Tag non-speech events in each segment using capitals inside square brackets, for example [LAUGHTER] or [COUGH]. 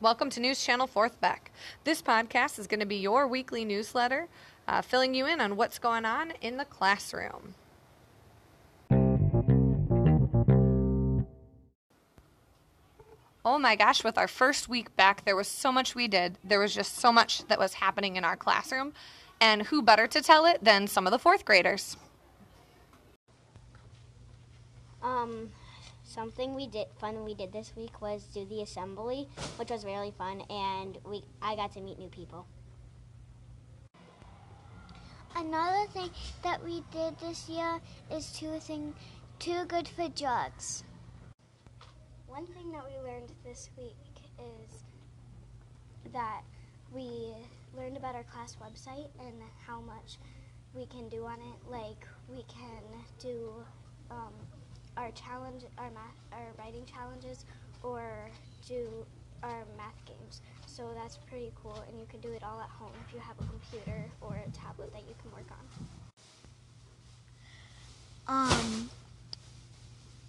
Welcome to News Channel Fourth Beck. This podcast is going to be your weekly newsletter, uh, filling you in on what's going on in the classroom. Oh my gosh, with our first week back, there was so much we did. There was just so much that was happening in our classroom. And who better to tell it than some of the fourth graders? Um, something we did fun we did this week was do the assembly, which was really fun, and we I got to meet new people. Another thing that we did this year is two thing, too good for drugs. One thing that we learned this week is that we learned about our class website and how much we can do on it. Like we can do um, our challenge, our math, our writing challenges, or do our math games. So that's pretty cool, and you can do it all at home if you have a computer or a tablet that you can work on. Um,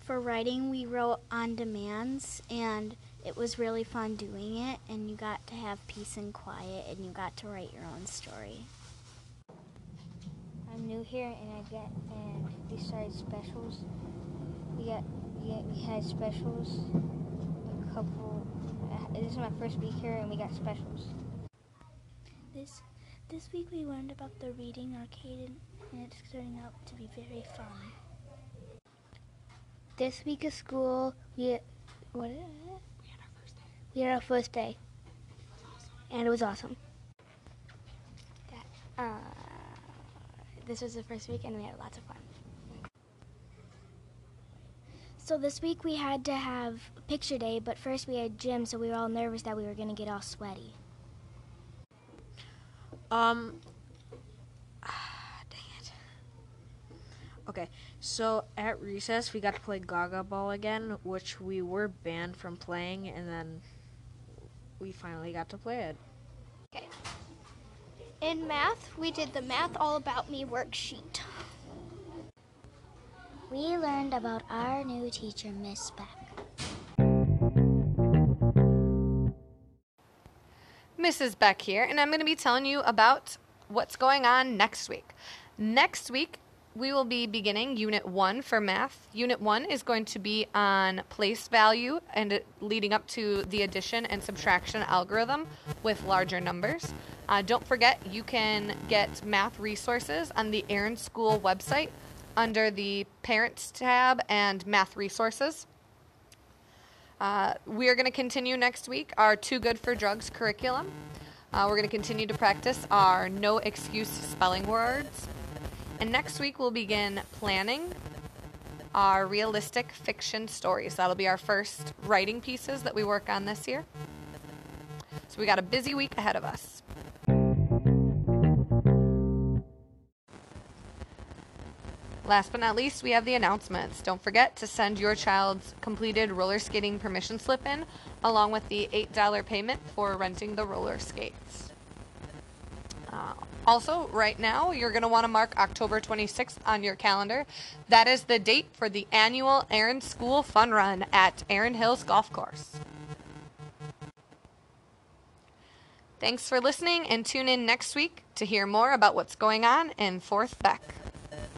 for writing, we wrote on demands, and it was really fun doing it. And you got to have peace and quiet, and you got to write your own story. I'm new here, and I get and we started specials. We got we, had specials. A couple. Uh, this is my first week here, and we got specials. This this week we learned about the reading arcade, and it's turning out to be very fun. This week of school, we what is it? We had our first day. We had our first day, and it was awesome. Uh, this was the first week, and we had lots of fun. So this week we had to have picture day, but first we had gym, so we were all nervous that we were going to get all sweaty. Um. [SIGHS] dang it. Okay, so at recess we got to play Gaga Ball again, which we were banned from playing, and then we finally got to play it. Okay. In math, we did the Math All About Me worksheet. We learned about our new teacher, Miss Beck. Mrs. Beck here, and I'm going to be telling you about what's going on next week. Next week, we will be beginning Unit 1 for math. Unit 1 is going to be on place value and leading up to the addition and subtraction algorithm with larger numbers. Uh, don't forget, you can get math resources on the Aaron School website under the Parents tab and Math Resources. Uh, we are going to continue next week our Too Good for Drugs curriculum. Uh, we're going to continue to practice our no excuse spelling words. And next week we'll begin planning our realistic fiction stories. That'll be our first writing pieces that we work on this year. So we got a busy week ahead of us. Last but not least, we have the announcements. Don't forget to send your child's completed roller skating permission slip in, along with the $8 payment for renting the roller skates. Uh, also, right now, you're going to want to mark October 26th on your calendar. That is the date for the annual Aaron School Fun Run at Aaron Hills Golf Course. Thanks for listening and tune in next week to hear more about what's going on in Fourth Beck.